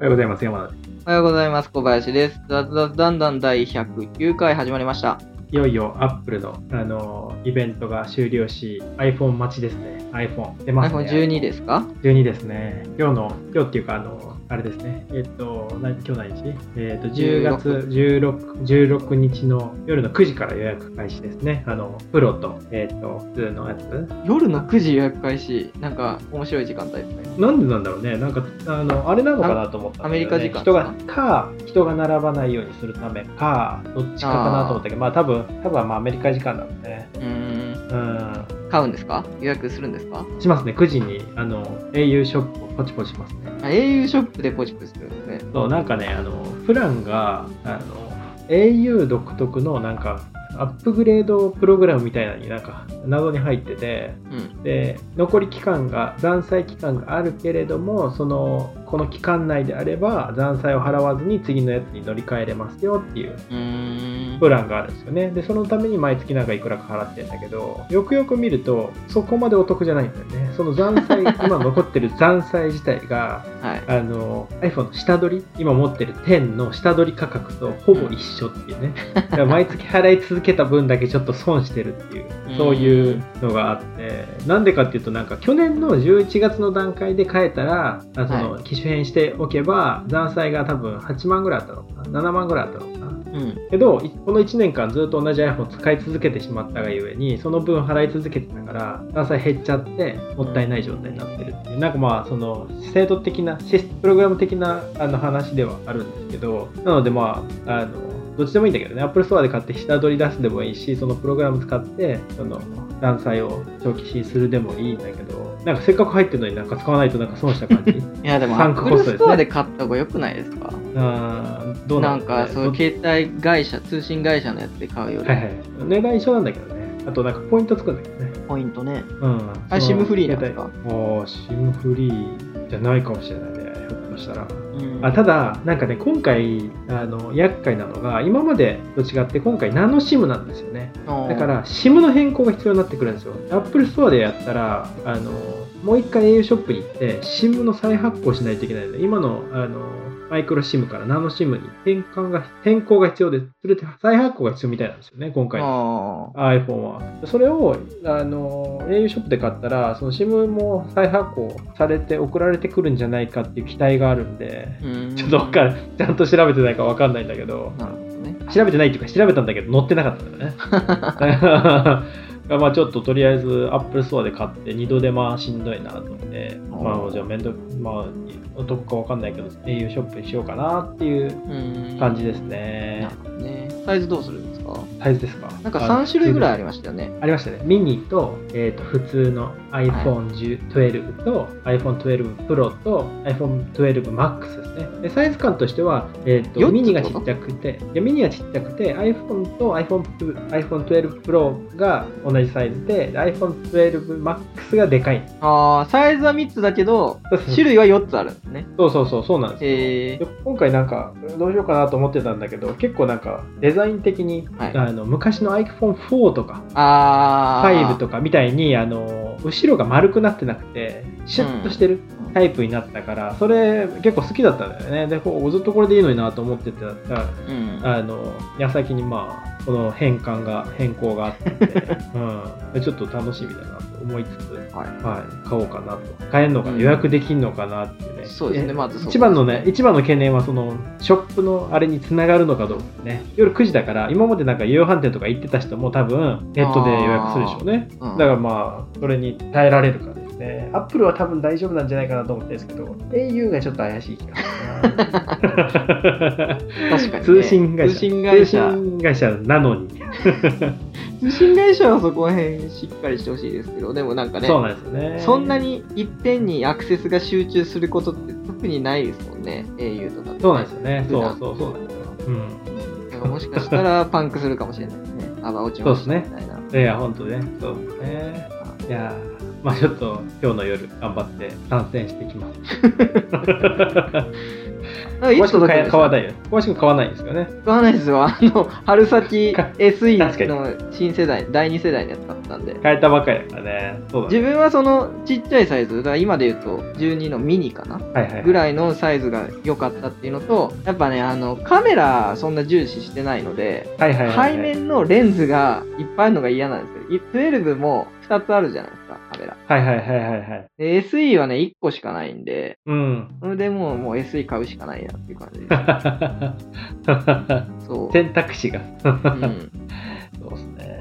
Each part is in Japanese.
おはようございます。山田です。おはようございます。小林です。ザザザだんだん第109回始まりました。いよいよ Apple の、あのイベントが終了し、iPhone 待ちですね。iPhone 出ますね。iPhone12 ですか？12ですね。今日の、今日っていうか、あの、あれですね。えっと、な今日何日？えっと、10月16 16日の夜の9時から予約開始ですね。あの、プロと、えっと、普通のやつ。夜の9時予約開始。なんか面白い時間帯ですね。なんでなんだろうね。なんか、あの、あれなのかなと思ったねアメリカ時間人が、か、人が並ばないようにするためか、どっちかかなと思ったけど、まあ多分、多分まあアメリカ時間なのね。うーん。うん。買うんですか？予約するんですか？しますね。9時に、あの、au ショップをポチポチしますね。あ au ショップでポチポチするんですね。そう、なんかね、あの、プランが、あの、au 独特のなんか、アップグレードプログラムみたいなのになんか謎に入っててうん。で残り期間が残債期間があるけれどもそのこの期間内であれば残債を払わずに次のやつに乗り換えれますよっていう。プランがあるんですよねでそのために毎月なんかいくらか払ってるんだけどよくよく見るとそこまでお得じゃないんだよねその残債 今残ってる残債自体がはい。あの iPhone の下取り今持ってる10の下取り価格とほぼ一緒っていうね、だから毎月払い続けた分だけちょっと損してるっていうそういうのがあってなんでかっていうとなんか去年の11月の段階で変えたらあそのは機種変しておけば残債が多分8万ぐらいあったのかな7万ぐらいあったのかな。うん。けどいこの1年間ずっと同じ iPhone を使い続けてしまったがゆえにその分払い続けてたから残債減っちゃってもったいない状態になってるっていう。なんかまあその制度的なシスプログラム的なあの話ではあるんですけどなのでまああのどっちでもいいんだけどね。Apple Store で買って下取り出すでもいいしそのプログラム使ってその残債を長期支するでもいいんだけどなんかせっかく入ってるのになんか使わないとなんか損した感じ？いやでもサンクコストですねで買った方が良くないですか？あーどうなんだろうね。かそういう携帯会社、通信会社のやつで買うより、は。いはい。値段一緒なんだけどね。あとなんかポイントつくんだけどね。ポイントね。うん。あ SIM フリーなんですかああ、SIM フリーじゃないかもしれないとしたら。うん。あただ、なんかね、今回、あの、厄介なのが、今までと違って、今回ナノ SIM なんですよね。だか、ら、SIM の変更が必要になってくるんですよ。Apple Store でやったら、あの、もう一回 au ショップに行って、SIM の再発行しないといけないので、今の、あの、マイクロ SIM からナノ SIM に変換が、変更が必要で、それで再発行が必要みたいなんですよね、今回の。あ iPhone は。それを、あの、au ショップで買ったら、その SIM も再発行されて送られてくるんじゃないかっていう期待があるんで、ん。ちょっとわかんちゃんと調べてないかわかんないんだけど、なるほどね。調べてないっていうか調べたんだけど載ってなかったんだよね。まあちょっととりあえず Apple Store で買って二度手間しんどいなと思って、まあじゃあ面倒、まあどこかわかんないけど au ショップにしようかなっていううん。感じですなねね。サイズどうするんですか？サイズですか？なんか3種類ぐらいありりましたよね。ありましたね。ミニと,、えー、と普通の iPhone12 と iPhone12 Pro と iPhone12 Max ね。でサイズ感としては、えー、とミニがちっちゃくて、いやミニがちっちゃくて iPhone と iPhone iPhone12 Pro が同じサイズで、で iPhone12 Max がでかい。ああ、サイズは3つだけど、種類は4つあるんですね。そうそうそう、そうなんですよ。今回なんかどうしようかなと思ってたんだけど結構なんかデザイン的に、はいあの昔の iPhone4 とかああ。5とかみたいにあの後ろが丸くなってなくてシュッとしてるうんタイプになったから、それ結構好きだったんだよね。でこうずっとこれでいいのになと思ってたらうん。あの矢先にまあこの変換が変更があった ん。で、うん、ちょっと楽しみだなと思いつつ、はい。はい、買おうかなと。買えるのか、うん。予約できるのかなっていうね。そうですね。えまずそこ一番のね一番の懸念はそのショップのあれにつながるのかどうかね。夜9時だから今までなんか夕飯店とか行ってた人も多分ネットで予約するでしょうね。うん。だからまあそれに耐えられるかね。アップルは多分大丈夫なんじゃないかなと思ってるんですけど au がちょっと怪しい気がするな。確かにね。通信会社。通信会社。なのに。通信会社はそこら辺しっかりしてほしいですけど、でもなんかね、そうなんですよね。そんなにいっぺんにアクセスが集中することって特にないですもんね、au とかって、そうなんですよね。そうそうそうなんですよ。うん。だからもしかしたらパンクするかもしれないですね。あば落ちましたみたいな。いや、本当ね。そうですね。いやー、まあちょっと今日の夜頑張って参戦してきます。らいつ小林君買届く買わないよ。小林君買わないんですよね。買わないですよ。あの、春先か SE の新世代、第2世代のやつだったんで。変えたばっかりだからね。そうだね。自分はそのちっちゃいサイズ、だ今で言うと12のミニかな？はいはいはい。ぐらいのサイズが良かったっていうのと、やっぱね、あの、カメラそんな重視してないので、はいはいはいはい。背面のレンズがいっぱいあるのが嫌なんですよ。い12も2つあるじゃないカメラ。はいはいはいはいはい。で、SE はね、1個しかないんで、うん。それでもうもう SE 買うしかないなっていう感じです。そう。選択肢が。うんそうですね。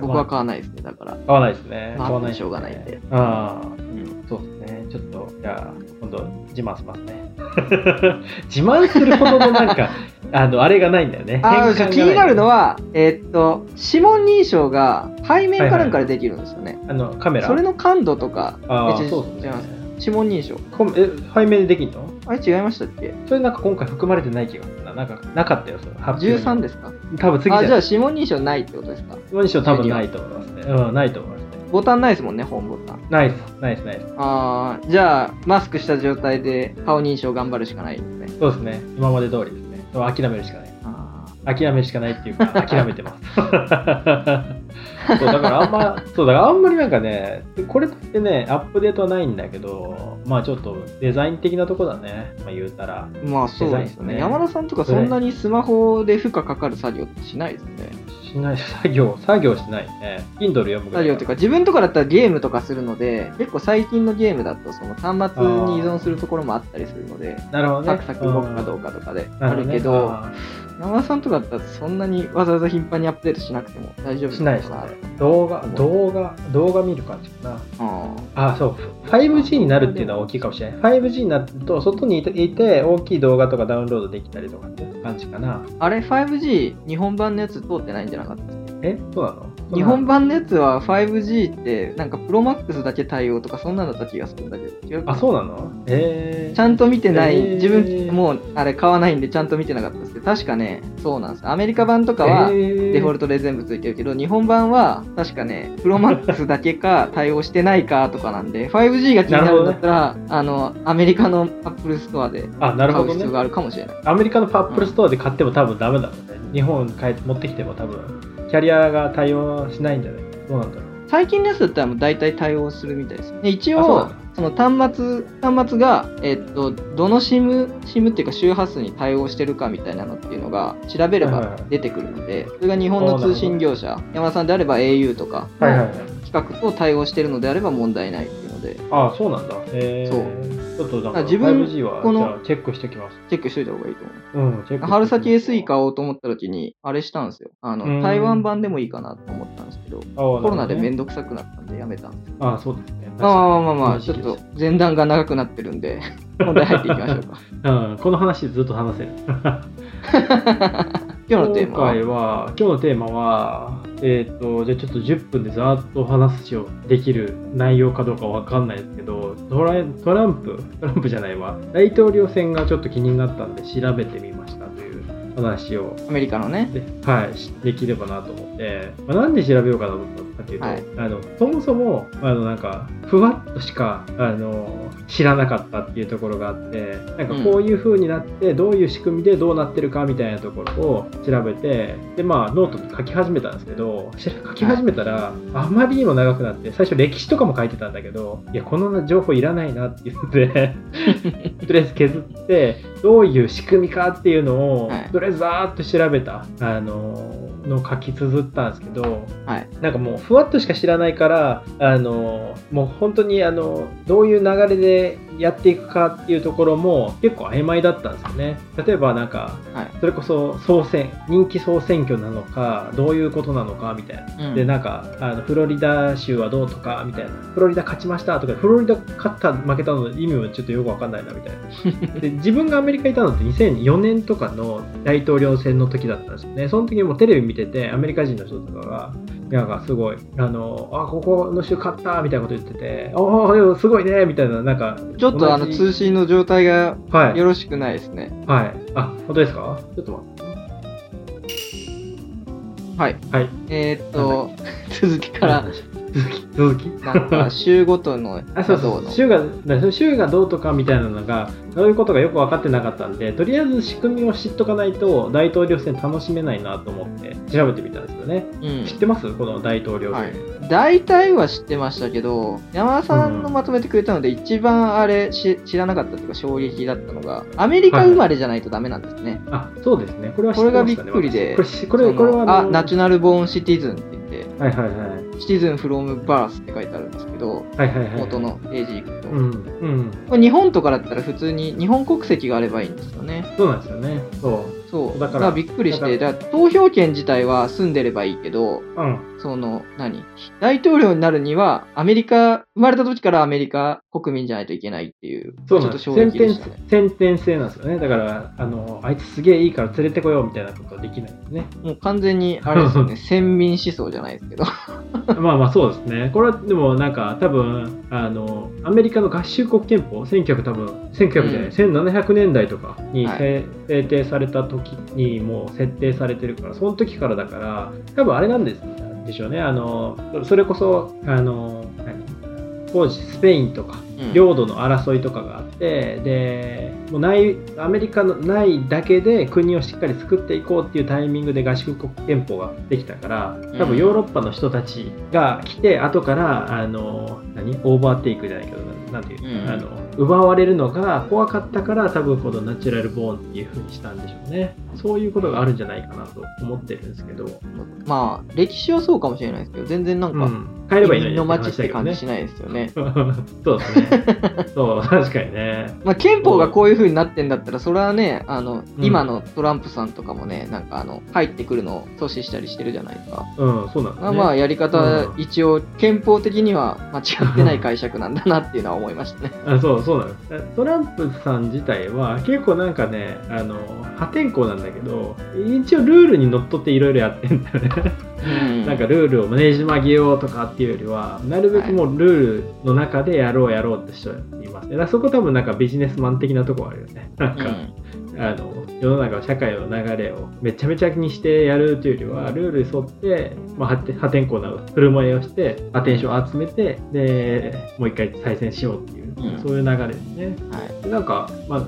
僕は買わないですね、だから。買わないですね。まあ買わないしょうがないんで。ああ、うんそうですね。ちょっと、じゃあ、今度、自慢しますね。自慢するほどのなんか、あの、あれがないんだよね。あ変換がい気になるのは、えーっと、指紋認証が背面かなんかでできるんですよね。あの、カメラそれの感度とか、あそうですね違います。指紋認証。こえ、背面でできんの？あれ違いましたっけ？それなんか今回含まれてない気がするな。なんか、なかったよ、その発表に ?13 ですか？多分次じゃあ、じゃあない。指紋認証ないってことですか？指紋認証多分ないと思いますね。うん、ないと思いますね。ボタンないですもんね、本ボタン。ナイス、ナイス、ナイス。あーじゃあ、マスクした状態で顔認証頑張るしかないですね。そうですね。今まで通りです諦めるしかない。あ諦めるしかないっていうか、諦めてます。そう、だからあんま、そう、だからあんまりなんかね、これってね、アップデートはないんだけど、まあちょっとデザイン的なとこだね。まあ言うたら。ーまあそうですよね。ね山田さんとかそんなにスマホで負荷かかる作業ってしないですね。しない、作業、作業しないね。Kindle 読むぐらい作業っていうか、自分とかだったらゲームとかするので、結構最近のゲームだとその端末に依存するところもあったりするので、なるほどね。サクサク動くかどうかとかであるけど、あ山田さんとかだったらそんなにわざわざ頻繁にアップデートしなくても大丈夫ーしないですね。動画、動画、動画見る感じかな。ああ、そう。5G になるっていうのは大きいかもしれない。5G になると、外にいていて大きい動画とかダウンロードできたりとかっていう感じかな。ーあれ、5G 日本版のやつ通ってないんじゃなかったえそうなの？日本版のやつは 5G ってなんかプロマックスだけ対応とかそんなのだった気がするんだけど。あ、そうなの？えー、ちゃんと見てない、えー。自分もうあれ買わないんでちゃんと見てなかったですけど。確かねそうなんです。アメリカ版とかはデデフォルトで全部ついてるけど、日本版は確かねプロマックスだけか対応してないかとかなんで 5G が気になるんだったら、あのアメリカのアップルストアで。買う必要があるかもしれない、アメリカのアップルストアで買っても多分ダメだろうね。日本帰って持ってきても多分、キャリアが対応しないんじゃない？どうなんだろう？最近のやつだったらもう大体対応するみたいです。で一応あその端末、端末が、えっと、どの SIM、SIM っていうか周波数に対応してるかみたいなのっていうのが調べればはいはいはい出てくるので、それが日本の通信業者、山田さんであれば au とかはいはいはい。規格と対応してるのであれば問題ないっていうので、あ、そうなんだ。えー、そうちょっとなんかあ自分 5G はこのチェックしてきます。チェックしといた方がいいと思う。うん、チェック春先 SE 買おうと思った時に、あれしたんですよ。あうんの、台湾版でもいいかなと思ったんですけど、ココロナでめんどくさくなったんでやめたんですよ。あ、そうですね。まあまあまあまあ、ちょっと前段が長くなってるんで、本題入っていきましょうか。うん、この話ずっと話せる。今日のテーマは？今回は、今日のテーマは、えっ、と、じゃあちょっと10分でざーっと話をできる内容かどうかわかんないですけど、トラトランプ、トランプじゃないわ、大統領選がちょっと気になったんで調べてみましたという話をアメリカのね。で,、はい、しできればなと思って、まあ、なんで調べようかなと思ったかっていうと、はい。あのそもそもあのなんかふわっとしかあの知らなかったっていうところがあってなんかこういう風になってどういう仕組みでどうなってるかみたいなところを調べてでまあノートに書き始めたんですけどし書き始めたらあまりにも長くなって最初歴史とかも書いてたんだけどいやこの情報いらないなって言ってとりあえず削ってどういう仕組みかっていうのを、はい。とりあえずざーっと調べたあののを書き綴ったんですけどはい。なんかもうふわっとしか知らないからあのもう本当にあのどういう流れでやっていくかっていうところも結構曖昧だったんですよね。例えばなんかはい。それこそ総選人気総選挙なのかどういうことなのかみたいな。うん。でなんかあのフロリダ州はどうとかみたいな。フロリダ勝ちましたとかフロリダ勝った負けたの意味もちょっとよくわかんないなみたいな。で自分がアメリカにいたのって2004年とかの大統領選の時だったんですよね。その時もテレビ見ててアメリカ人の人とかがなんかすごいあのあここの州勝ったみたいなこと言ってておおすごいねみたいななんかちょっとあの通信の状態がはい。よろしくないですね。はい。あ本当ですか？ちょっと待って。はい。はい。えーっと、続きから、続き続きなんか州ごとの あそうそう。州がだから州がどうとかみたいなのがそういうことがよく分かってなかったんでとりあえず仕組みを知っとかないと大統領選楽しめないなと思って調べてみたんですよね、うん。知ってます？この大統領選、はい。大体は知ってましたけど山田さんのまとめてくれたので、一番あれし知らなかったというか衝撃だったのがアメリカ生まれじゃないとダメなんですね、あそうですね。これは知これがびっってましたねくりでこれしこれこれはのあナチュラルボーンシティズンって言って。はいはいはいシティズンフロムバースって書いてあるんですけどはいはいはい。元のページ行くと、うんうん。これ日本とかだったら普通に日本国籍があればいいんですよね。そうなんですよね。そう。そう。だからびっくりしてだから投票権自体は住んでればいいけどうんその何？大統領になるにはアメリカ生まれた時からアメリカ国民じゃないといけないっていうそうなんです。ちょっと衝撃でしたね。先天性なんですよね。だからあのあいつすげえいいから連れてこようみたいなことはできないんですね。もう完全にあれですよね。先民思想じゃないですけど。まあまあそうですね。これはでもなんか多分あのアメリカの合衆国憲法1900多分1900じゃない、うん。1700年代とかにはい。制制定された時にもう設定されてるからその時からだから多分あれなんですでしょうね。あのそれこそあの何？当時スペインとかうん。領土の争いとかがあって、でもうないアメリカのないだけで国をしっかり作っていこうっていうタイミングで合衆国憲法ができたから多分ヨーロッパの人たちが来て後からあの何？オーバーテイクじゃないけどななんていう、うん。あの奪われるのが怖かったから多分このナチュラルボーンっていう風にしたんでしょうね。そういうことがあるんじゃないかなと思ってるんですけど、まあ歴史はそうかもしれないですけど全然なんか、うん、変えればいいの街って感じ話しないですよね。そうですね。そう確かにね。まあ、憲法がこういう風になってんだったら、それはね、あの、うん。今のトランプさんとかもね、なんかあの、入ってくるのを阻止したりしてるじゃないですか。うんそうなんですね。まあまあ、やり方、うん。一応、憲法的には間違ってない解釈なんだなっていうのは思いましたね。あそうそうなんですトランプさん自体は結構なんかねあの破天荒なんだけど一応ルールにのっとっていろいろやってんだよね。うん。なんかルールをねじ曲げようとかっていうよりはなるべくもうルールの中でやろうやろうって人います。ねそこ多分なんかビジネスマン的なとこあるよね。なんか、あの世の中社会の流れをめちゃめちゃにしてやるというよりはルールに沿って、まあ、破天破天荒な振る舞いをしてアテンションを集めてでもう一回再選しようっていう、うんそういう流れですね。はい。でなんか、まあ、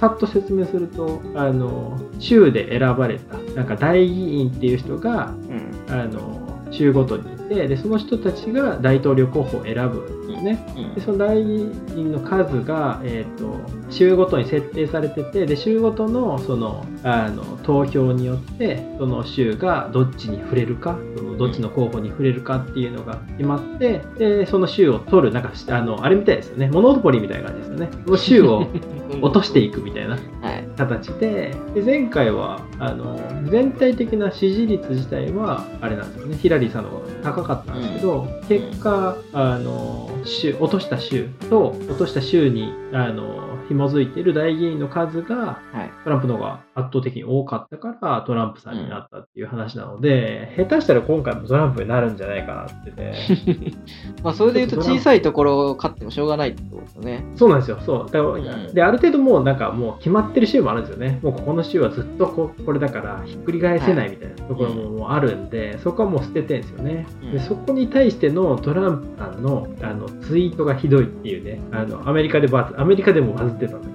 さっと説明するとあの州で選ばれたなんか大議員っていう人がうん。あの州ごとにいてでその人たちが大統領候補を選ぶんですね。でその大議員の数が、えー、と州ごとに設定されててで州ごとのそのあの投票によってその州がどっちに触れるかそのどっちの候補に触れるかっていうのが決まってでその州を取るなんかあのあれみたいですよね。モノポリみたいな感じですよね。その州を 落としていくみたいなはい。形でで前回はあの全体的な支持率自体はあれなんですよね。ヒラリーさんの方が高かったんですけど、結果あの州落とした州と落とした州にあの紐づいている大議員の数がはい。トランプの方が圧倒的に多かったからトランプさんになったっていう話なので、下手したら今回もトランプになるんじゃないかなってね まあ、それで言うと小さいところを勝ってもしょうがないってことですよね。そうなんですよ。そう。だうんで、ある程度もうなんかもう決まってる州もあるんですよね。もうここの州はずっとここれだからひっくり返せないみたいなところもあるんで、そこはもう捨ててるんですよね。うんで、そこに対してのトランプさんのあのツイートがひどいっていうね、あのアメリカでバズ、アメリカでもバズってたんだ。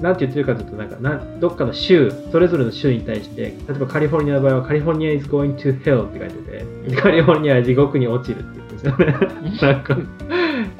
なんて言ってるかというと、なんかなんどっかの州、それぞれの州に対して、例えばカリフォルニアの場合は、カリフォルニア is going to hell って書いてて、カリフォルニアは地獄に落ちるって言ってるんですよね。なんか、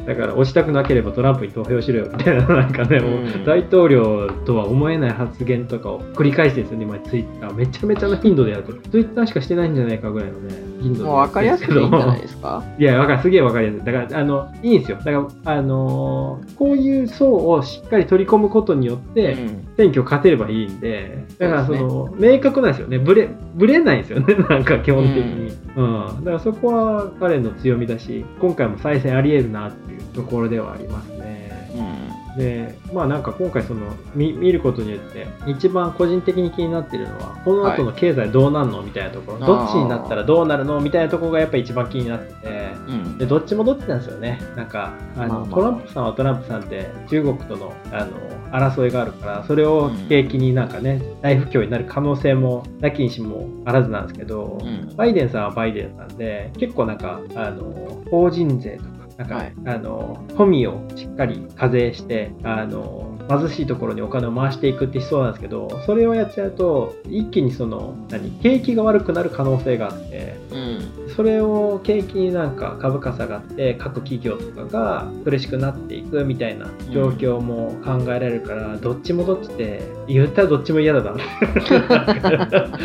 だから落ちたくなければトランプに投票しろよみたいな、なんかね、もううん大統領とは思えない発言とかを繰り返してですよね、今、ツイッター。めちゃめちゃな頻度でやると、ツイッターしかしてないんじゃないかぐらいのね、頻度でもう分かりやすくていいんじゃないですか？いや、わかる、すげえわかりやすい。だから、あの、いいんですよ。だから、あのーこういう層をしっかり取り込むことによって、うん選挙勝てればいいんで、だからその、明確なんですよね。ぶれ、ぶれないんですよね、なんか基本的に。うん。だからそこは彼の強みだし、今回も再選あり得るなっていうところではありますね。うん。で、まあなんか今回その見見ることによって一番個人的に気になってるのはこの後の経済どうなんのみたいなところ、どっちになったらどうなるのみたいなところがやっぱり一番気になってて、うん。でどっちもどっちなんですよね。なんかあの、まあまあトランプさんはトランプさんで中国とのあの争いがあるからそれを契機になんかね、大不況になる可能性もなきにしもあらずなんですけど、うん。バイデンさんはバイデンさんで結構なんかあの法人税とかなんか、はい。あの富をしっかり課税してあの貧しいところにお金を回していくってしそうなんですけどそれをやっちゃうと一気にその何景気が悪くなる可能性があってうん。それを景気になんか株価下がって各企業とかが苦しくなっていくみたいな状況も考えられるから、どっちもどっちで言ったらどっちも嫌だな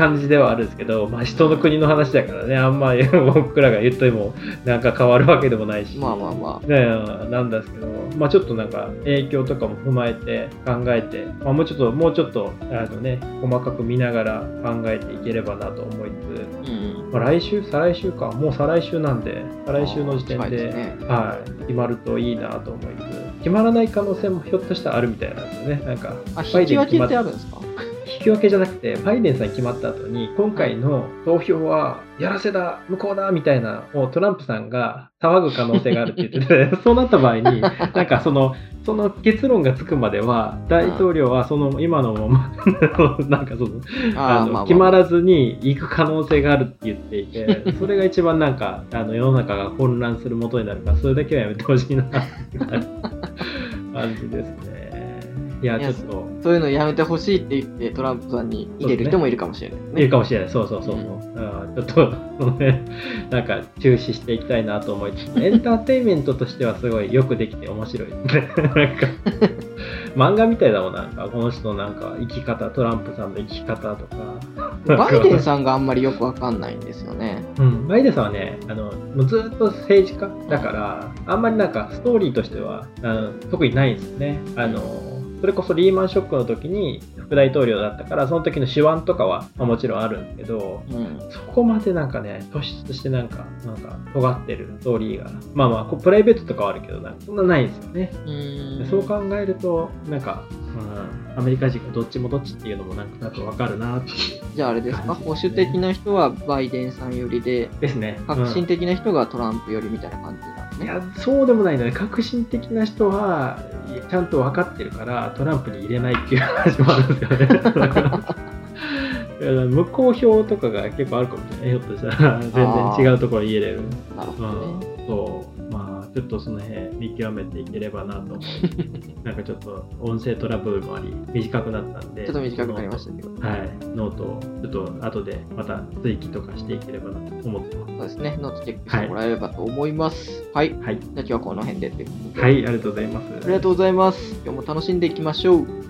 感じではあるんですけど、まあ、人の国の話だからねあんまり 僕らが言ってもなんか変わるわけでもないし。まあまあまねえなんですけど、まあ、ちょっとなんか影響とかも踏まえて考えて、まあ、もうちょっともうちょっとあの、ね、細かく見ながら考えていければなと思いつつ、あうん。まあ、来週、再来週か、もう再来週なんで、再来週の時点ではい、決まるといいなと思いつつ、決まらない可能性もひょっとしたらあるみたいなんですよね。なんか、あ引き分けってあるんですか？引き分けじゃなくて、バイデンさんに決まった後に、今回の投票はやらせだ、無効だみたいなをトランプさんが騒ぐ可能性があるって言ってて、そうなった場合に、なんかその、その結論がつくまでは、大統領はその今のまま、なんかその、あの決まらずに行く可能性があるって言っていて、それが一番なんかあの世の中が混乱するもとになるから、それだけはやめてほしいなって感じですね。いや、ちょっと、そういうのやめてほしいって言ってトランプさんに入れる人もいるかもしれないですいるね。かもしれない。そうそうそうそう。うんちょっと、ね、なんか注視していきたいなと思いつつ、エンターテインメントとしてはすごいよくできて面白い。なんか、漫画みたいだもん、なんか、この人のなんか生き方、トランプさんの生き方とか。バイデンさんがあんまりよくわかんないんですよね。うん、バイデンさんはね、あのもうずっと政治家だから、あんまりなんかストーリーとしてはあの特にないんですね。あのそれこそリーマンショックの時に副大統領だったから、その時の手腕とかは、まあもちろんあるんですけど、うん。そこまでなんかね、突出してなんか、なんか尖ってるストーリーが、まあまあ、プライベートとかはあるけど、なんかそんなないんですよね。うそう考えると、なんか、うん、アメリカ人がどっちもどっちっていうのもなんとなくわかるなっていうじゃああれですか、保守的な人はバイデンさん寄りで、ですね。革新うん的な人がトランプ寄りみたいな感じなんですね。いや、そうでもないので、革新的な人は、ちゃんと分かってるから、トランプに入れないっていう話もあるんですよね。無効票とかが結構あるかもしれない。ひょっとしたら、全然違うところに入れれる。なるほうどね。う。まあ、ちょっとその辺見極めていければなと思い、なんかちょっと音声トラブルもあり、短くなったんで、ちょっと短くなりましたけど。はい、ノートをちょっと後でまた追記とかしていければなと思ってまそうですね。ノートチェックしてもらえればと思います。はい。す。はい、じゃあ今日はこの辺で。はい、ありがとうございます。ありがとうございます。今日も楽しんでいきましょう。